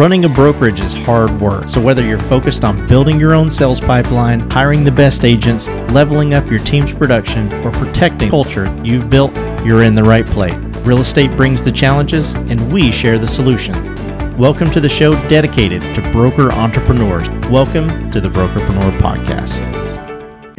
Running a brokerage is hard work, so whether you're focused on building your own sales pipeline, hiring the best agents, leveling up your team's production, or protecting culture you've built, you're in the right place. Real estate brings the challenges, and we share the solution. Welcome to the show dedicated to broker entrepreneurs. Welcome to the Brokerpreneur Podcast.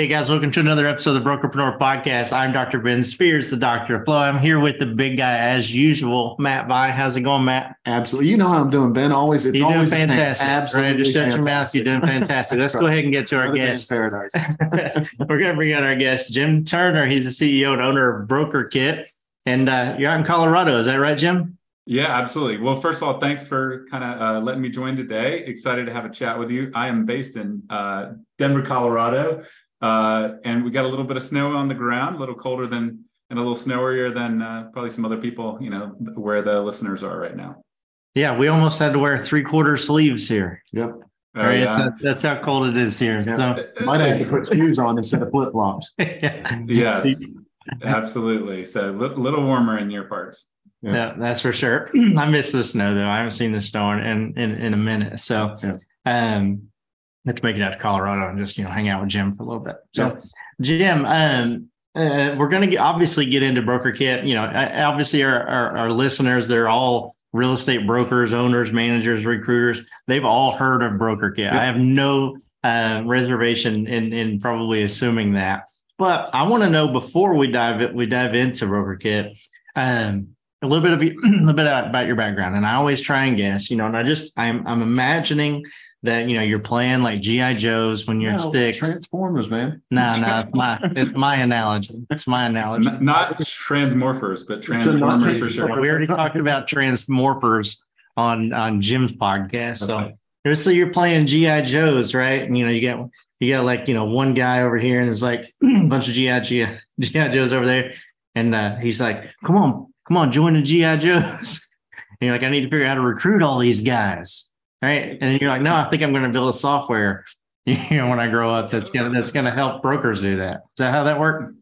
Hey guys, welcome to another episode of the Brokerpreneur Podcast. I'm Dr. Ben Spears, the Doctor of Flow. I'm here with the big guy as usual, Matt Vi. How's it going, Matt? Absolutely. You know how I'm doing, Ben. Always, it's You're doing always fantastic. Absolutely. Right, just shut your mouth. fantastic. You're doing fantastic. Let's go ahead and get to our Another guest. Paradise. We're going to bring out our guest, Jim Turner. He's the CEO and owner of BrokerKit. And uh, you're out in Colorado. Is that right, Jim? Yeah, absolutely. Well, first of all, thanks for kind of uh, letting me join today. Excited to have a chat with you. I am based in uh, Denver, Colorado, uh, and we got a little bit of snow on the ground, a little colder than and a little snowier than uh, probably some other people, you know, where the listeners are right now. Yeah, we almost had to wear three quarter sleeves here. Yep. Oh, right? yeah. That's, that's how cold it is here. Yeah. So, Might have to put shoes on instead of flip flops. yeah. yes, absolutely. So a little warmer in your parts. Yeah. Yeah, that's for sure. I miss the snow though. I haven't seen the snow in in, in a minute. So Yeah. um have to make it out to Colorado and just you know hang out with Jim for a little bit. So Jim, um uh, we're gonna obviously get into BrokerKit. You know, obviously our, our our listeners, they're all real estate brokers, owners, managers, recruiters. They've all heard of BrokerKit. Yeah. I have no uh, reservation in in probably assuming that. But I want to know before we dive we dive into BrokerKit. Um, a little bit of you- a little bit about your background. And i always try and guess you know and i just i'm i'm imagining that you know you're playing like gi joes when you're No, six. Transformers, man. no no it's my it's my analogy. It's my analogy. N- not transmorphers, but transformers for sure. we already talked about transmorphers on on jim's podcast so. Okay. so you're playing gi joes right? And you know you get you got like you know one guy over here and there's like a bunch of gi gi, GI joes over there. And uh, he's like come on come on join the gi joes. And you're like i need to figure out how to recruit all these guys right? And you're like no i think i'm going to build a software you know when i grow up that's gonna that's gonna help brokers do that. Is that how that worked?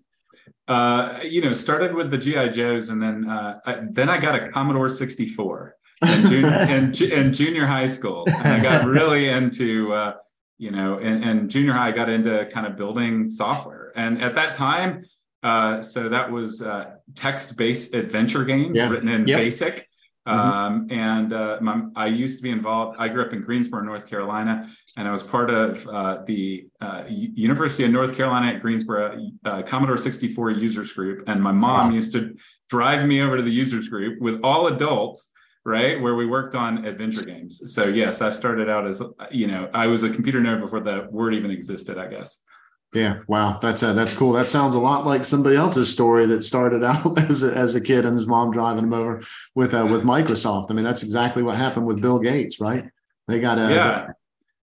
Uh, you know, started with the GI Joes, and then uh, I, then I got a Commodore 64 in, junior, in junior high school, and I got really into uh, you know, and, in junior high, I got into kind of building software, and at that time, uh, so that was uh, text-based adventure games Yeah. written in Yep. BASIC. Um, and uh, my, I used to be involved. I grew up in Greensboro, North Carolina, and I was part of uh, the uh, University of North Carolina at Greensboro uh, Commodore 64 users group. And my mom Wow. used to drive me over to the users group with all adults, right, where we worked on adventure games. So yes, I started out as you know I was a computer nerd before the word even existed. I guess. Yeah. Wow. That's uh, that's cool. That sounds a lot like somebody else's story that started out as a, as a kid and his mom driving him over with uh, with Microsoft. I mean, that's exactly what happened with Bill Gates, right? They got a yeah.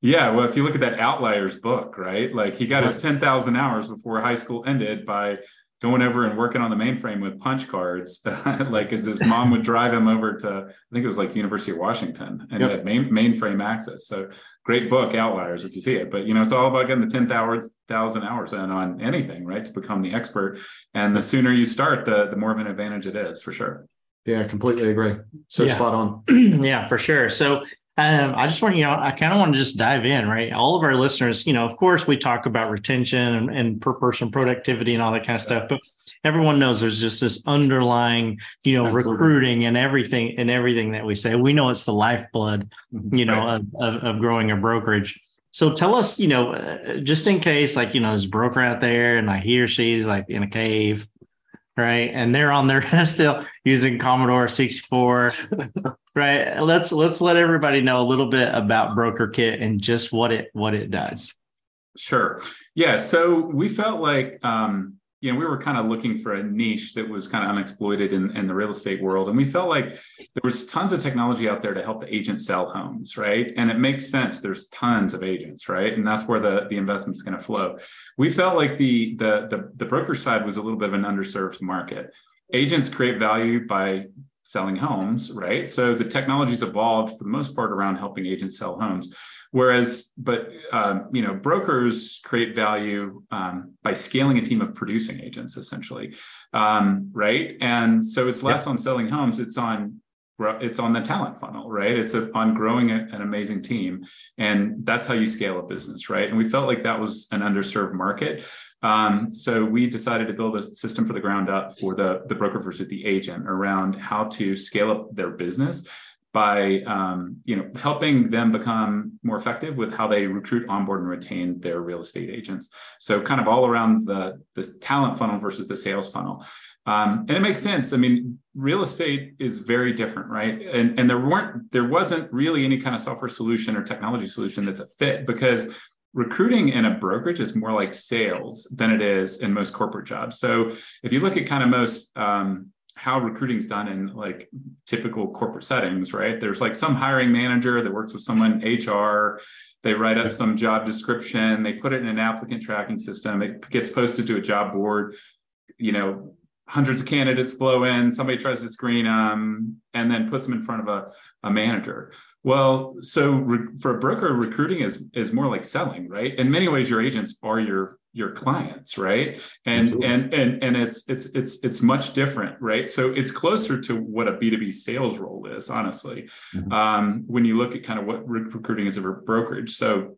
Yeah, well, if you look at that Outliers book, right? Like he got his 10,000 hours before high school ended by going over and working on the mainframe with punch cards. like as his mom would drive him over to, I think it was like University of Washington and Yep. he had main, mainframe access. So great book, Outliers, if you see it. But, you know, it's all about getting the 10,000 hours in on anything, right? To become the expert. And the sooner you start, the, the more of an advantage it is for sure. yeah, completely agree. So Yeah. spot on. yeah, for sure. So um, I just want you know, I kind of want to just dive in, right? All of our listeners, you know, of course, we talk about retention and, and per person productivity and all that kind of stuff, but everyone knows there's just this underlying, you know, Absolutely. recruiting and everything and everything that we say. We know it's the lifeblood, you know, of, of, of growing a brokerage. So tell us, you know, uh, just in case, like, you know, there's a broker out there and like he or she's like in a cave, right? And they're on their still using Commodore 64. right. Let's let's let everybody know a little bit about BrokerKit and just what it what it does. Sure. Yeah. So we felt like, um, you know, we were kind of looking for a niche that was kind of unexploited in, in the real estate world. And we felt like there was tons of technology out there to help the agent sell homes, right? And it makes sense. There's tons of agents, right? And that's where the, the investment's going to flow. We felt like the, the, the, the broker side was a little bit of an underserved market. Agents create value by selling homes, right? So the technology's evolved for the most part around helping agents sell homes. Whereas, but um, you know, brokers create value um, by scaling a team of producing agents, essentially, um, right? And so it's less on selling homes; it's on it's on the talent funnel, right? It's a, on growing a, an amazing team, and that's how you scale a business, right? And we felt like that was an underserved market. Um, so we decided to build a system for the ground up for the the broker versus the agent around how to scale up their business by um, you know helping them become more effective with how they recruit, onboard, and retain their real estate agents. So kind of all around the this talent funnel versus the sales funnel. Um, and it makes sense. I mean, real estate is very different, right? And and there weren't there wasn't really any kind of software solution or technology solution that's a fit because recruiting in a brokerage is more like sales than it is in most corporate jobs. So if you look at kind of most um, how recruiting is done in like typical corporate settings, right? There's like some hiring manager that works with someone mm-hmm. HR. They write up some job description, they put it in an applicant tracking system, it gets posted to a job board. You know, hundreds of candidates flow in, somebody tries to screen them, and then puts them in front of a, a manager. Well, so re- for a broker, recruiting is is more like selling, right? In many ways, your agents are your your clients right? And Absolutely. and and and it's it's it's it's much different right? So it's closer to what a b2b sales role is honestly mm-hmm. um, when you look at kind of what recruiting is a brokerage. So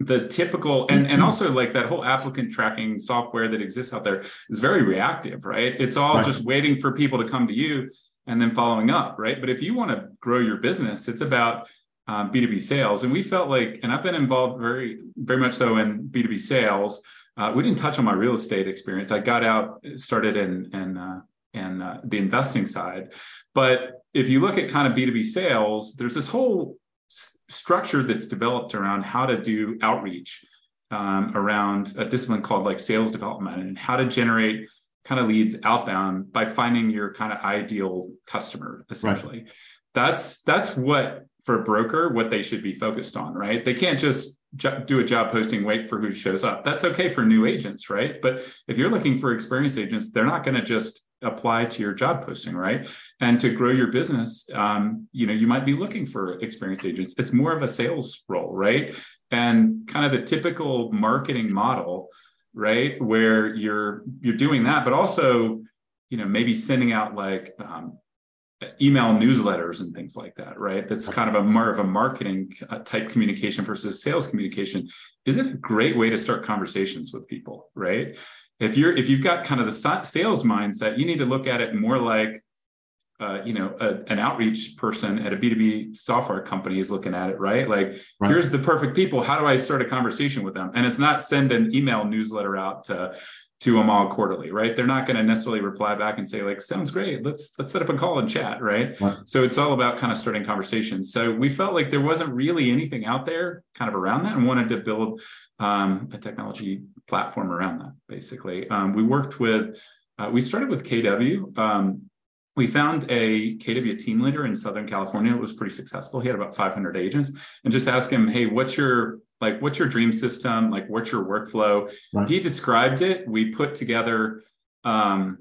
the typical and and also like that whole applicant tracking software that exists out there is very reactive right? It's all right. just waiting for people to come to you and then following up right? But if you want to grow your business it's about um, b2b sales. And we felt like and i've been involved very very much so in b2b sales uh, we didn't touch on my real estate experience. I got out, started in in uh, in uh, the investing side, but if you look at kind of B two B sales, there's this whole s- structure that's developed around how to do outreach um, around a discipline called like sales development and how to generate kind of leads outbound by finding your kind of ideal customer essentially. Right. That's that's what for a broker what they should be focused on, right? They can't just do a job posting, wait for who shows up. That's okay for new agents, right? But if you're looking for experienced agents, they're not going to just apply to your job posting, right? And to grow your business, um, you know, you might be looking for experienced agents. It's more of a sales role, right? And kind of the typical marketing model, right, where you're you're doing that, but also, you know, maybe sending out like um, email newsletters and things like that, right? That's kind of a more of a marketing uh, type communication versus sales communication. Is it a great way to start conversations with people, right? If you're if you've got kind of the sales mindset, you need to look at it more like uh, you know, a, an outreach person at a B2B software company is looking at it, right? Like, right. here's the perfect people. How do I start a conversation with them? And it's not send an email newsletter out to to them all quarterly, right? They're not going to necessarily reply back and say like, "Sounds great. Let's let's set up a call and chat," right? right? So it's all about kind of starting conversations. So we felt like there wasn't really anything out there kind of around that, and wanted to build um, a technology platform around that. Basically, um, we worked with uh, we started with KW. Um, we found a KW team leader in Southern California. It was pretty successful. He had about 500 agents, and just ask him, "Hey, what's your like what's your dream system? Like what's your workflow? Right. he described it. We put together um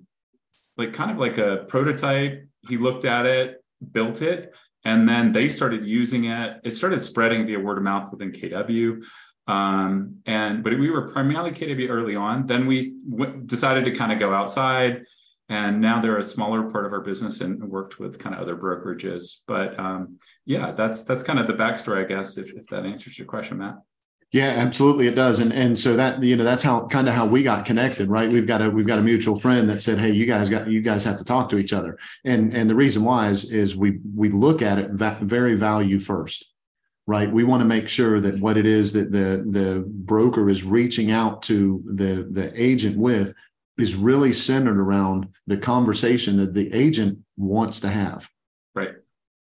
like kind of like a prototype. He looked at it built it and then they started using it. It started spreading via word of mouth within kw um, and but we were primarily kw early on. Then we w- decided to kind of go outside and now they're a smaller part of our business and worked with kind of other brokerages. But um, yeah that's that's kind of the backstory i guess if, if that answers your question matt yeah, absolutely, it does, and and so that you know that's how kind of how we got connected, right? We've got a we've got a mutual friend that said, "Hey, you guys got you guys have to talk to each other," and and the reason why is is we we look at it very value first, right? We want to make sure that what it is that the the broker is reaching out to the the agent with is really centered around the conversation that the agent wants to have. Right.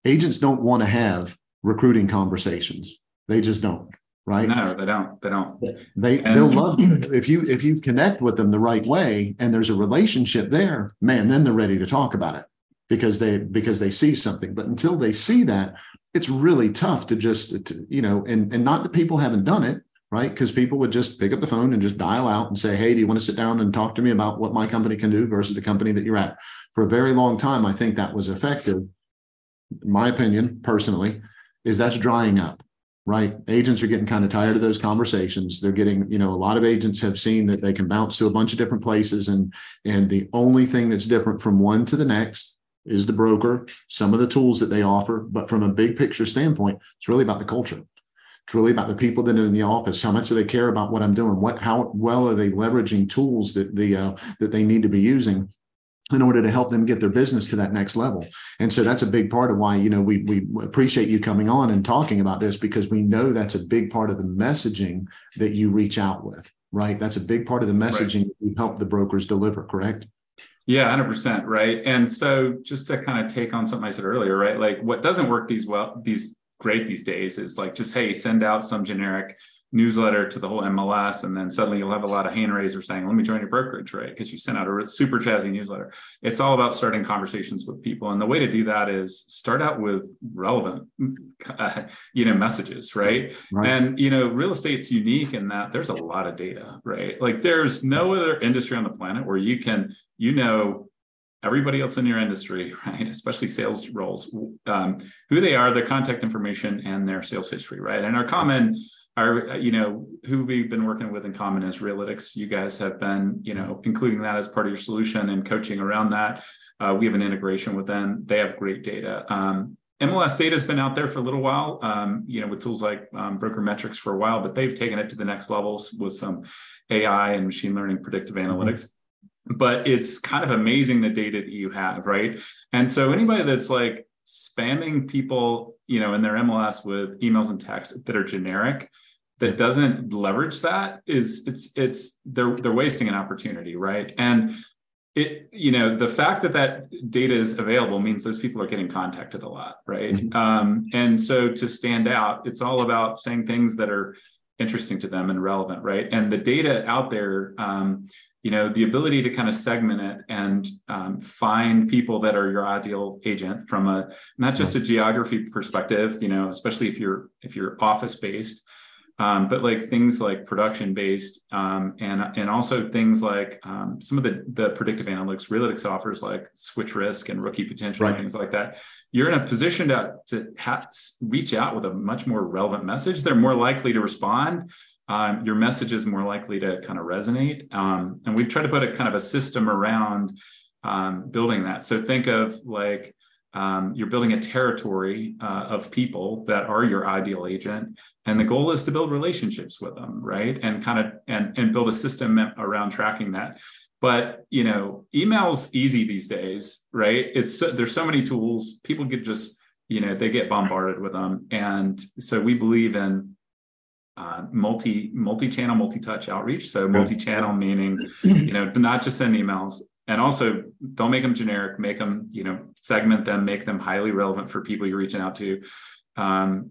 Agents don't want to have recruiting conversations. They just don't. Right. No, they don't. They don't. They and, they'll love you if you if you connect with them the right way and there's a relationship there, man, then they're ready to talk about it because they because they see something. But until they see that, it's really tough to just to, you know, and and not that people haven't done it, right? Because people would just pick up the phone and just dial out and say, Hey, do you want to sit down and talk to me about what my company can do versus the company that you're at? For a very long time, I think that was effective. My opinion, personally, is that's drying up, right? Agents are getting kind of tired of those conversations. They're getting, you know, a lot of agents have seen that they can bounce to a bunch of different places and and the only thing that's different from one to the next is the broker, some of the tools that they offer, but from a big picture standpoint, it's really about the culture. It's really about the people that are in the office. How much do they care about what I'm doing? What how well are they leveraging tools that the uh, that they need to be using in order to help them get their business to that next level. And so that's a big part of why, you know, we we appreciate you coming on and talking about this because we know that's a big part of the messaging that you reach out with, right? That's a big part of the messaging right. that you help the brokers deliver, correct? Yeah, 100%, right? And so just to kind of take on something I said earlier, right? Like what doesn't work these well these great these days is like just hey, send out some generic newsletter to the whole MLS, and then suddenly you'll have a lot of hand raisers saying, "Let me join your brokerage," right? Because you sent out a super jazzy newsletter. It's all about starting conversations with people, and the way to do that is start out with relevant, uh, you know, messages, right? right? And you know, real estate's unique in that there's a lot of data, right? Like there's no other industry on the planet where you can, you know, everybody else in your industry, right? Especially sales roles, um, who they are, their contact information, and their sales history, right? And our common our you know who we've been working with in common is Relitix. You guys have been you know including that as part of your solution and coaching around that. Uh, we have an integration with them. They have great data. Um, mls data has been out there for a little while um, you know with tools like um, BrokerMetrics for a while but they've taken it to the next levels with some ai and machine learning predictive mm-hmm. analytics. But it's kind of amazing the data that you have right? And so anybody that's like spamming people you know in their mls with emails and texts that are generic that doesn't leverage that is it's it's they're they're wasting an opportunity right? And it you know the fact that that data is available means those people are getting contacted a lot right? Mm-hmm. um, and so to stand out it's all about saying things that are interesting to them and relevant right? And the data out there um, you know the ability to kind of segment it and um, find people that are your ideal agent from a not just a geography perspective you know especially if you're if you're office based um, but like things like production based um, and and also things like um, some of the the predictive analytics Relitix offers like switch risk and rookie potential right. and things like that. You're in a position to to ha- reach out with a much more relevant message. They're more likely to respond. Um, your message is more likely to kind of resonate. Um, and we've tried to put a kind of a system around um, building that. So think of like um, you're building a territory uh, of people that are your ideal agent and the goal is to build relationships with them right? And kind of and, and build a system around tracking that. But you know email's easy these days right? It's so, there's so many tools. People get just you know they get bombarded with them. And so we believe in uh, multi multi-channel multi-touch outreach. So multi-channel meaning you know not just send emails. And also don't make them generic make them you know segment them make them highly relevant for people you're reaching out to. Um,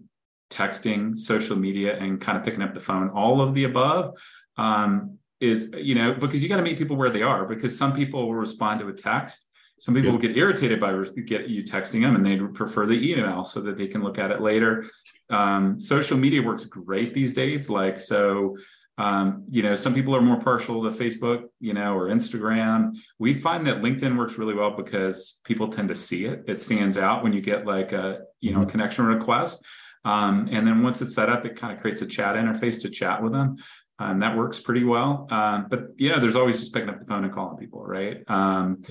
texting social media and kind of picking up the phone all of the above um, is you know because you got to meet people where they are because some people will respond to a text. Some people yes. will get irritated by get you texting them and they prefer the email so that they can look at it later. Um, social media works great these days like so um, you know, some people are more partial to Facebook, you know, or Instagram. We find that LinkedIn works really well because people tend to see it. It stands out when you get like a, you know, a mm-hmm. connection request. Um, and then once it's set up, it kind of creates a chat interface to chat with them. And that works pretty well. Um, but you know, there's always just picking up the phone and calling people, right? Um,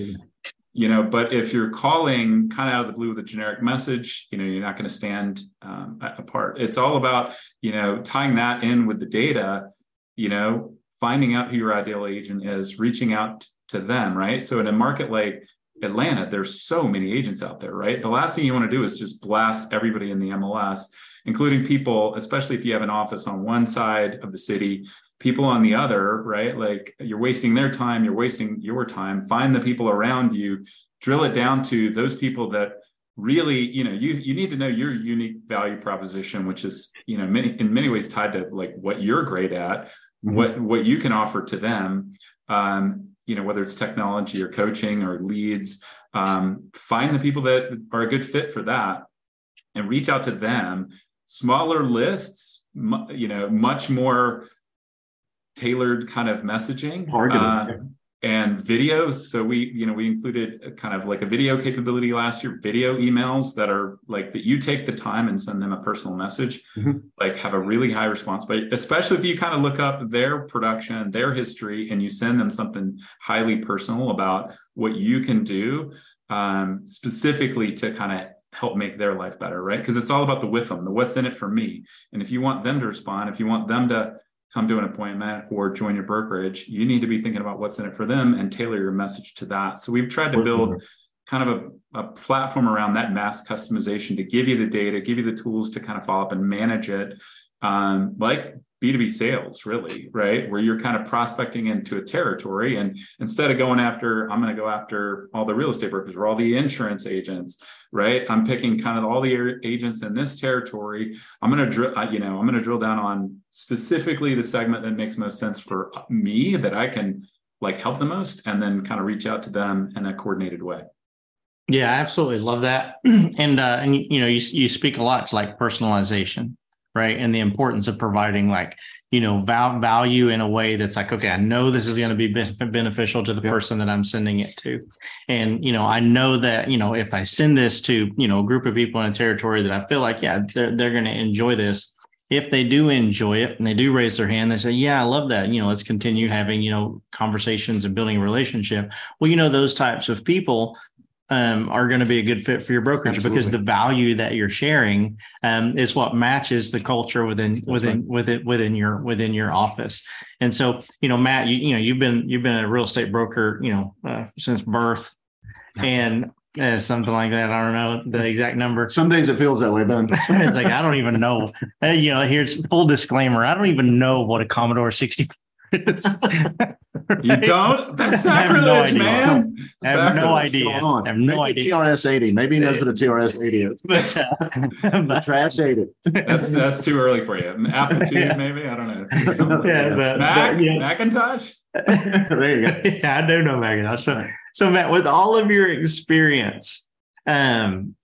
you know, but if you're calling kind of out of the blue with a generic message, you know, you're not going to stand um, apart. It's all about, you know, tying that in with the data you know, finding out who your ideal agent is, reaching out to them, right? So in a market like Atlanta, there's so many agents out there, right? The last thing you want to do is just blast everybody in the MLS, including people, especially if you have an office on one side of the city, people on the other, right? Like you're wasting their time, you're wasting your time. Find the people around you, drill it down to those people that really you know you you need to know your unique value proposition which is you know many in many ways tied to like what you're great at mm-hmm. what what you can offer to them um you know whether it's technology or coaching or leads um find the people that are a good fit for that and reach out to them smaller lists you know much more tailored kind of messaging uh, and videos so we you know we included kind of like a video capability last year video emails that are like that you take the time and send them a personal message mm-hmm. like have a really high response but especially if you kind of look up their production their history and you send them something highly personal about what you can do um, specifically to kind of help make their life better, right? Because it's all about the with them, the what's in it for me. And if you want them to respond, if you want them to come to an appointment or join your brokerage, you need to be thinking about what's in it for them and tailor your message to that. So we've tried to build kind of a, a platform around that mass customization to give you the data, give you the tools to kind of follow up and manage it. Um, like B2B sales, really, right? Where you're kind of prospecting into a territory. And instead of going after, I'm going to go after all the real estate brokers or all the insurance agents, right? I'm picking kind of all the agents in this territory. I'm going to drill, you know, I'm going to drill down on specifically the segment that makes most sense for me that I can like help the most and then kind of reach out to them in a coordinated way. Yeah, I absolutely love that. And uh, and you know, you you speak a lot to like personalization, right? And the importance of providing like, you know, val- value in a way that's like, okay, I know this is going to be beneficial to the person that I'm sending it to. And, you know, I know that, you know, if I send this to, you know, a group of people in a territory that I feel like, yeah, they're, they're going to enjoy this. If they do enjoy it and they do raise their hand, they say, yeah, I love that. You know, let's continue having, you know, conversations and building a relationship. Well, you know, those types of people, um, are going to be a good fit for your brokerage Absolutely. because the value that you're sharing um, is what matches the culture within That's within right. within within your within your office. And so, you know, Matt, you, you know, you've been you've been a real estate broker, you know, uh, since birth, and uh, something like that. I don't know the exact number. Some days it feels that way, Ben. it's like I don't even know. you know, here's full disclaimer: I don't even know what a Commodore 64 You don't? That's sacrilege, no man. I have no idea. I have no maybe idea. TRS 80. Maybe he knows what a TRS 80 is. But, uh, trash 80. That's that's too early for you. Apple II, yeah. maybe? I don't know. yeah, but, Mac, but, yeah. Macintosh? there you go. Yeah, I do know Macintosh. So, so Matt, with all of your experience, um,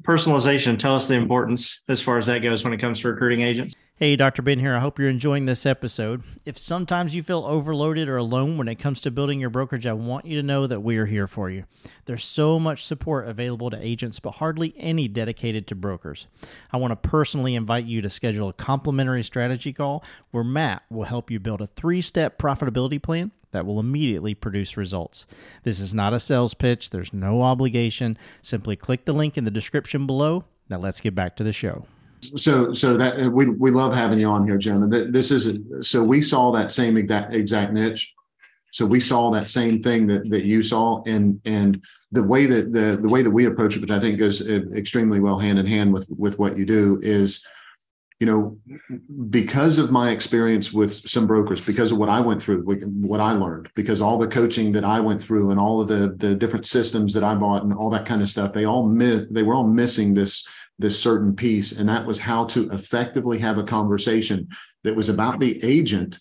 personalization, tell us the importance as far as that goes when it comes to recruiting agents. Hey, Dr. Ben here. I hope you're enjoying this episode. If sometimes you feel overloaded or alone when it comes to building your brokerage, I want you to know that we are here for you. There's so much support available to agents, but hardly any dedicated to brokers. I want to personally invite you to schedule a complimentary strategy call where Matt will help you build a three step profitability plan that will immediately produce results. This is not a sales pitch, there's no obligation. Simply click the link in the description below. Now let's get back to the show so so that uh, we we love having you on here. And this is so we saw that same exact exact niche. So we saw that same thing that that you saw, and and the way that the the way that we approach it, which I think goes uh, extremely well hand in hand with with what you do, is you know because of my experience with some brokers because of what i went through what i learned because all the coaching that i went through and all of the the different systems that i bought and all that kind of stuff they all they were all missing this this certain piece. And that was how to effectively have a conversation that was about the agent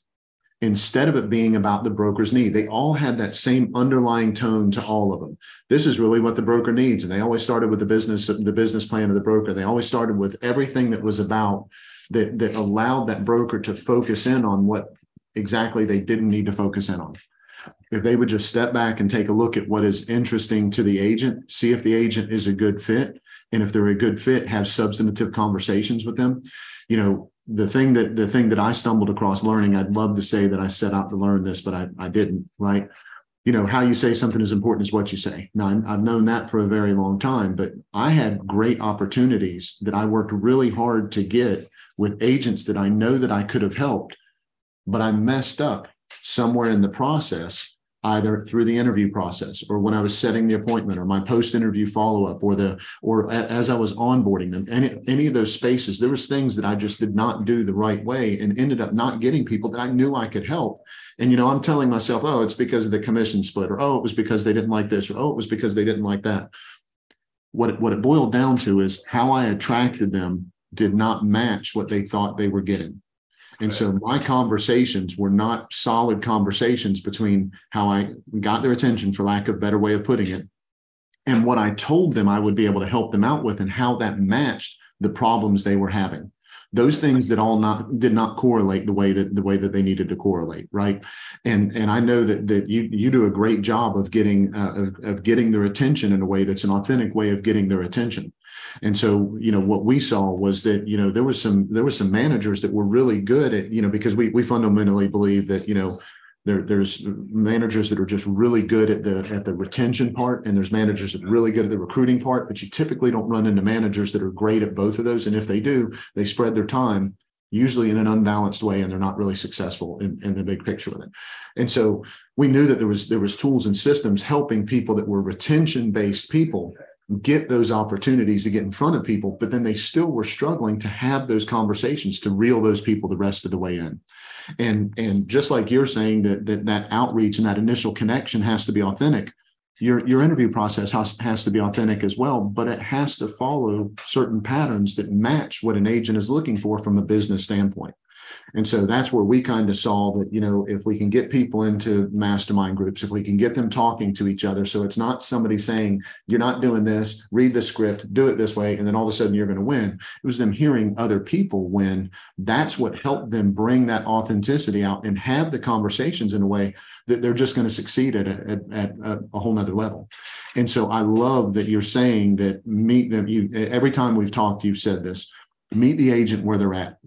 instead of it being about the broker's need. They all had that same underlying tone to all of them. This is really what the broker needs. And they always started with the business, the business plan of the broker. They always started with everything that was about that, that allowed that broker to focus in on what exactly they didn't need to focus in on. If they would just step back and take a look at what is interesting to the agent, see if the agent is a good fit. And if they're a good fit, have substantive conversations with them. You know, the thing that the thing that I stumbled across learning, I'd love to say that I set out to learn this, but I, I didn't, right? You know, how you say something is important is what you say. Now, I've known that for a very long time, but I had great opportunities that I worked really hard to get with agents that I know that I could have helped, but I messed up somewhere in the process either through the interview process or when I was setting the appointment or my post interview follow up or the or a, as I was onboarding them any any of those spaces there was things that I just did not do the right way and ended up not getting people that I knew I could help. And you know I'm telling myself oh it's because of the commission split or oh it was because they didn't like this or oh it was because they didn't like that. What it, what it boiled down to is how I attracted them did not match what they thought they were getting and so my conversations were not solid conversations between how I got their attention, for lack of a better way of putting it, and what I told them I would be able to help them out with and how that matched the problems they were having. Those things that all not did not correlate the way that the way that they needed to correlate, right? And and I know that that you you do a great job of getting uh, of, of getting their attention in a way that's an authentic way of getting their attention. And so, you know, what we saw was that, you know, there was some there was some managers that were really good at, you know, because we we fundamentally believe that, you know, There, there's managers that are just really good at the at the retention part, and there's managers that are really good at the recruiting part. But you typically don't run into managers that are great at both of those. And if they do, they spread their time usually in an unbalanced way and they're not really successful in, in the big picture with it and so we knew that there was there was tools and systems helping people that were retention based people get those opportunities to get in front of people but then they still were struggling to have those conversations to reel those people the rest of the way in. And and just like you're saying that that, that outreach and that initial connection has to be authentic your your interview process has, has to be authentic as well but it has to follow certain patterns that match what an agent is looking for from a business standpoint and so that's where we kind of saw that, you know, if we can get people into mastermind groups, if we can get them talking to each other, so it's not somebody saying, you're not doing this, read the script, do it this way, and then all of a sudden you're going to win. It was them hearing other people win. That's what helped them bring that authenticity out and have the conversations in a way that they're just going to succeed at a, at, at a whole nother level. And so I love that you're saying that meet them. You every time we've talked, you've said this meet the agent where they're at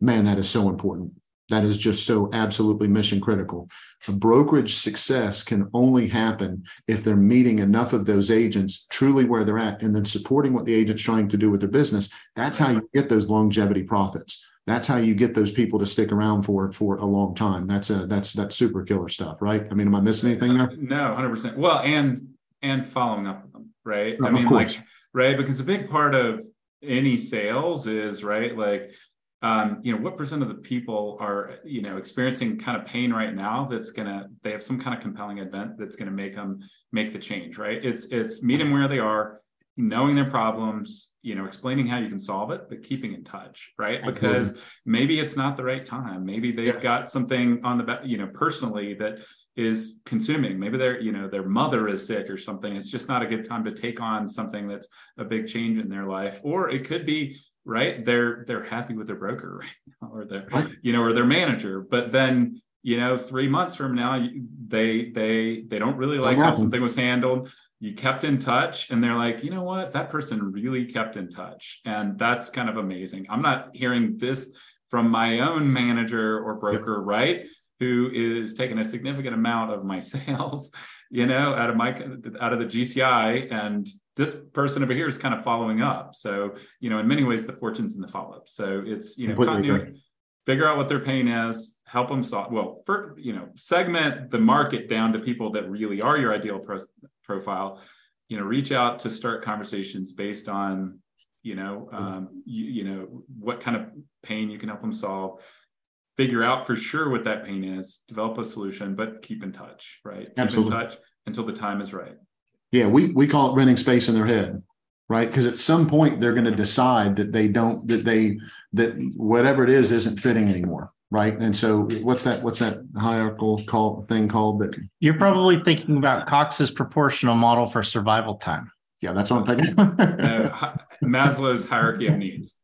man, that is so important. That is just so absolutely mission critical. A brokerage success can only happen if they're meeting enough of those agents truly where they're at and then supporting what the agent's trying to do with their business. That's how you get those longevity profits. That's how you get those people to stick around for for a long time. That's a that's that's super killer stuff, right? I mean, am I missing uh, anything there? No, hundred percent. Well, and and following up with them, right? I mean, like right, because a big part of any sales is right, like um, you know, what percent of the people are, you know, experiencing kind of pain right now that's gonna, they have some kind of compelling event that's gonna make them make the change, right? It's it's meet them where they are, knowing their problems, you know, explaining how you can solve it, but keeping in touch, right? Because Absolutely. maybe it's not the right time. Maybe they've yeah. got something on the, you know, personally that is consuming. Maybe their, you know, their mother is sick or something. It's just not a good time to take on something that's a big change in their life. Or it could be right? They're they're happy with their broker right now, or their you know or their manager. But then you know three months from now they they they don't really like how something was handled. You kept in touch and they're like you know what? That person really kept in touch. And that's kind of amazing. I'm not hearing this from my own manager or broker yep. right? Who is taking a significant amount of my sales you know out of my out of the gci and this person over here is kind of following up. So, you know, in many ways, the fortune's in the follow up. So it's, you know, continuity, figure out what their pain is, help them solve, well, for, you know, segment the market down to people that really are your ideal pro- profile, you know, reach out to start conversations based on, you know, um, you, you know, what kind of pain you can help them solve figure out for sure what that pain is, develop a solution, but keep in touch, right? Keep Absolutely. in touch until the time is right. Yeah, we we call it renting space in their head, right? Because at some point they're going to decide that they don't that they that whatever it is isn't fitting anymore, right? And so what's that what's that hierarchical call thing called that you're probably thinking about Cox's proportional model for survival time. Yeah, that's what I'm thinking. uh, Maslow's hierarchy of needs.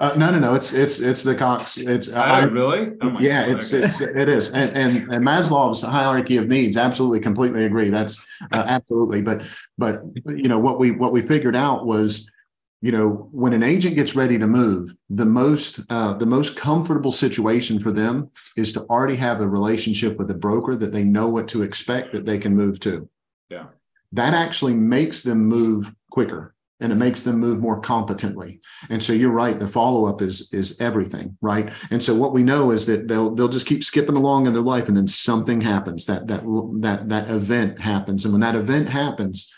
Uh, no, no, no. It's it's it's the Cox. It's oh, I, really? Oh yeah, God. it's it's it is, and, and and Maslow's hierarchy of needs. Absolutely, completely agree. That's uh, absolutely. But but you know what we what we figured out was, you know, when an agent gets ready to move, the most uh, the most comfortable situation for them is to already have a relationship with a broker that they know what to expect that they can move to. Yeah, that actually makes them move quicker and it makes them move more competently. And so you're right, the follow up is is everything, right? And so what we know is that they'll they'll just keep skipping along in their life, and then something happens that that that that event happens, and when that event happens,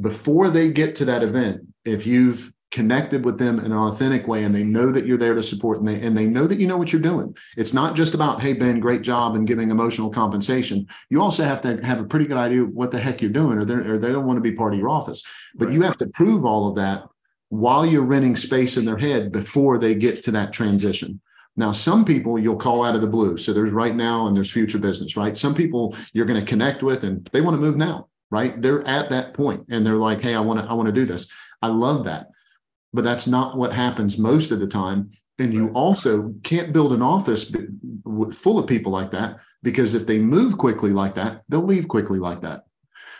before they get to that event, if you've connected with them in an authentic way and they know that you're there to support and they, and they know that you know what you're doing. It's not just about, hey, Ben, great job and giving emotional compensation. You also have to have a pretty good idea what the heck you're doing or, or they don't want to be part of your office. But right. you have to prove all of that while you're renting space in their head before they get to that transition. Now, some people you'll call out of the blue. So there's right now and there's future business, right? Some people you're going to connect with and they want to move now, right? They're at that point and they're like, hey, I want to, I want to do this. I love that but that's not what happens most of the time. And you also can't build an office full of people like that because if they move quickly like that, they'll leave quickly like that.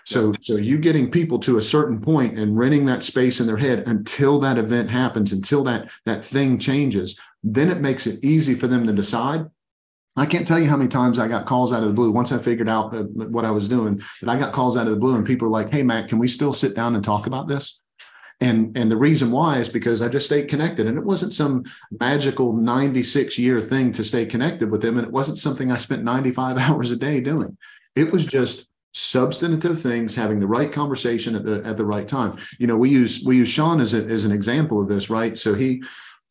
So, so you getting people to a certain point and renting that space in their head until that event happens, until that that thing changes, then it makes it easy for them to decide I can't tell you how many times I got calls out of the blue. Once I figured out uh, what I was doing, that I got calls out of the blue, and people are like, "Hey, Matt, can we still sit down and talk about this?" And and the reason why is because I just stayed connected, and it wasn't some magical 96 year thing to stay connected with them, and it wasn't something I spent 95 hours a day doing. It was just substantive things having the right conversation at the at the right time you know we use we use sean as, a, as an example of this right so he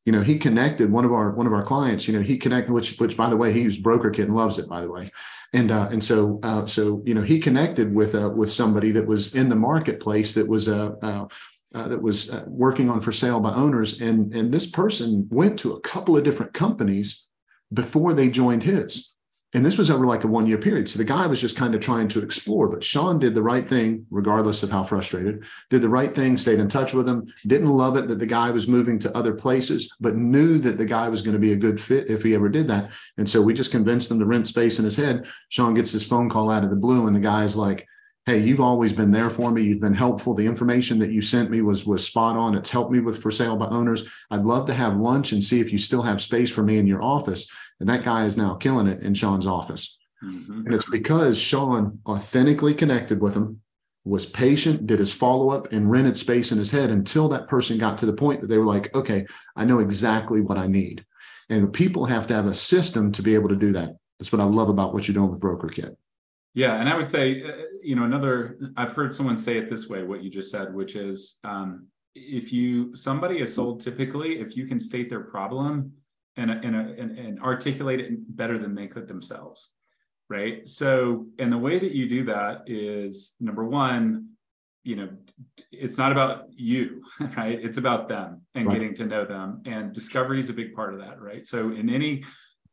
you know, he connected one of our one of our clients. You know, he connected, which which by the way, he used BrokerKit and loves it. By the way, and uh, and so uh, so you know, he connected with uh, with somebody that was in the marketplace that was uh, uh, uh that was uh, working on for sale by owners, and and this person went to a couple of different companies before they joined his and this was over like a one year period. So the guy was just kind of trying to explore, but Sean did the right thing, regardless of how frustrated, did the right thing, stayed in touch with him, didn't love it that the guy was moving to other places, but knew that the guy was going to be a good fit if he ever did that. And so we just convinced him to rent space in his head. Sean gets this phone call out of the blue, and the guy's like, hey you've always been there for me. You've been helpful. The information that you sent me was was spot on. It's helped me with for sale by owners. I'd love to have lunch and see if you still have space for me in your office. And that guy is now killing it in sean's office. Mm-hmm. and it's because sean authentically connected with him was patient did his follow-up and rented space in his head until that person got to the point that they were like okay i know exactly what i need. And people have to have a system to be able to do that. That's what i love about what you're doing with BrokerKit yeah, and I would say, uh, you know, another. I've heard someone say it this way, what you just said, which is, um, if you somebody is sold typically, if you can state their problem and and, and and articulate it better than they could themselves, right? So, and the way that you do that is number one, you know, it's not about you, right? It's about them and right. getting to know them, and discovery is a big part of that, right? So, in any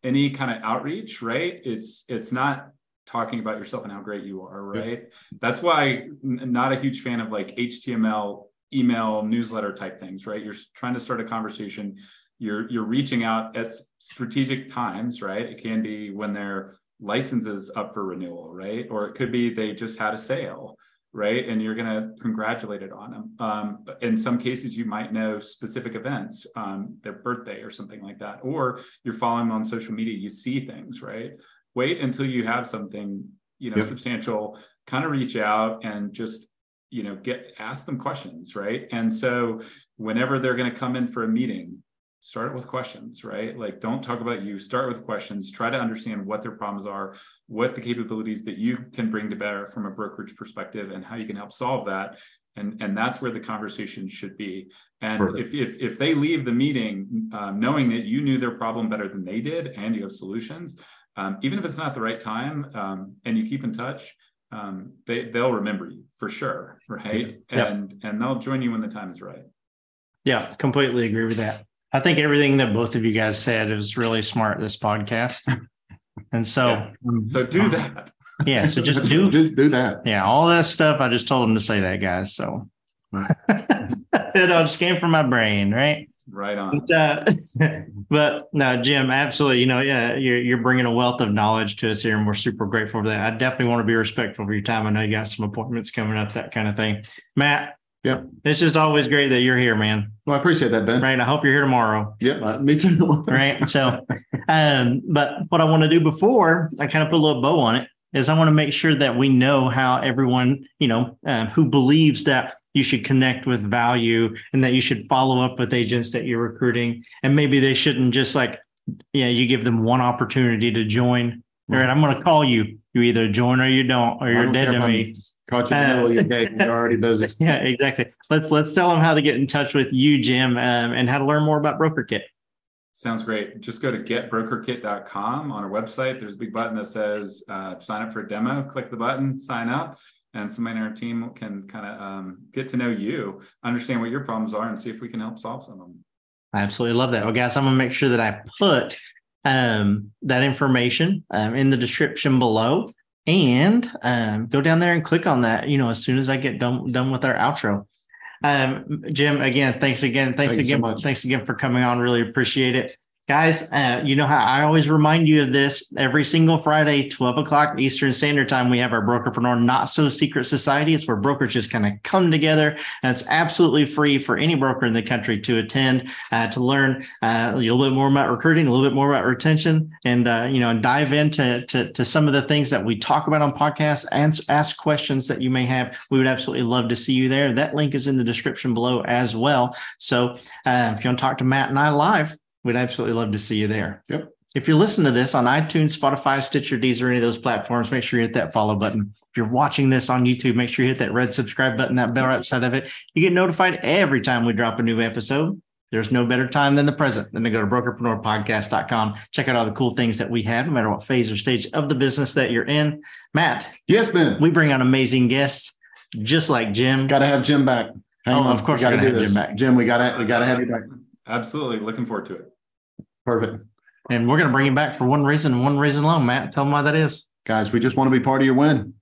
any kind of outreach, right? It's it's not talking about yourself and how great you are, right? Yeah. That's why I'm not a huge fan of like HTML email newsletter type things, right? You're trying to start a conversation. You're you're reaching out at strategic times, right? It can be when their license is up for renewal, right? Or it could be they just had a sale, right? And you're going to congratulate it on them. Um, in some cases, you might know specific events, um, their birthday or something like that, or you're following them on social media. You see things, right? Wait until you have something you know yep. substantial kind of reach out and just you know get ask them questions right? And so whenever they're going to come in for a meeting start with questions right? Like don't talk about you. Start with questions. Try to understand what their problems are what the capabilities that you can bring to bear from a brokerage perspective and how you can help solve that. And and that's where the conversation should be. And if, if if they leave the meeting um, knowing that you knew their problem better than they did and you have solutions um, even if it's not the right time um, and you keep in touch um, they they'll remember you for sure right? Yeah. and and they'll join you when the time is right. Yeah completely agree with that. I think everything that both of you guys said is really smart this podcast. And so yeah. so do that. yeah so just do, do do that. yeah all that stuff i just told them to say that guys so. It all just came from my brain right Right on. But, uh, but no, Jim, absolutely. You know, yeah, you're, you're bringing a wealth of knowledge to us here, and we're super grateful for that. I definitely want to be respectful of your time. I know you got some appointments coming up, that kind of thing. Matt, Yep. It's just always great that you're here, man. Well, I appreciate that, Ben. Right. I hope you're here tomorrow. Yep. Uh, me too. right. So, um, but what I want to do before I kind of put a little bow on it is I want to make sure that we know how everyone, you know, uh, who believes that you should connect with value and that you should follow up with agents that you're recruiting. And maybe they shouldn't just like, yeah, you give them one opportunity to join. All right, I'm going to call you. You either join or you don't, or you're don't dead to me. Caught you in the middle of your day. You're already busy. yeah, exactly. Let's let's tell them how to get in touch with you, Jim, um, and how to learn more about BrokerKit. Sounds great. Just go to getbrokerkit.com on our website. There's a big button that says uh, sign up for a demo. Click the button, sign up and somebody in our team can kind of um, get to know you, understand what your problems are, and see if we can help solve some of them. I absolutely love that. Well, guys, I'm gonna make sure that I put um, that information um, in the description below, and um, go down there and click on that. You know, as soon as I get done done with our outro. Um, Jim, again, thanks again, thanks, thanks again, so thanks again for coming on. Really appreciate it. Guys, uh, you know how I always remind you of this every single Friday, 12 o'clock Eastern Standard Time. We have our Brokerpreneur Not So Secret Society. It's where brokers just kind of come together. And it's absolutely free for any broker in the country to attend uh, to learn uh, a little bit more about recruiting, a little bit more about retention, and uh, you know, dive into to, to some of the things that we talk about on podcasts and ask questions that you may have. We would absolutely love to see you there. That link is in the description below as well. So uh, if you want to talk to Matt and I live, We'd absolutely love to see you there. Yep. If you're listening to this on iTunes, Spotify, Stitcher, Deezer, any of those platforms, make sure you hit that follow button. If you're watching this on YouTube, make sure you hit that red subscribe button, that bell right side of it. You get notified every time we drop a new episode. There's no better time than the present than to go to brokerpreneurpodcast.com. Check out all the cool things that we have, no matter what phase or stage of the business that you're in. Matt, Yes, Ben. we bring on amazing guests, just like Jim. Got to have Jim back. Hang Oh, on. of course we got to have this. Jim back. Jim, we got to we got to have you back. Absolutely. Looking forward to it. Perfect. And we're going to bring him back for one reason and one reason alone. Matt, tell them why that is. Guys, we just want to be part of your win.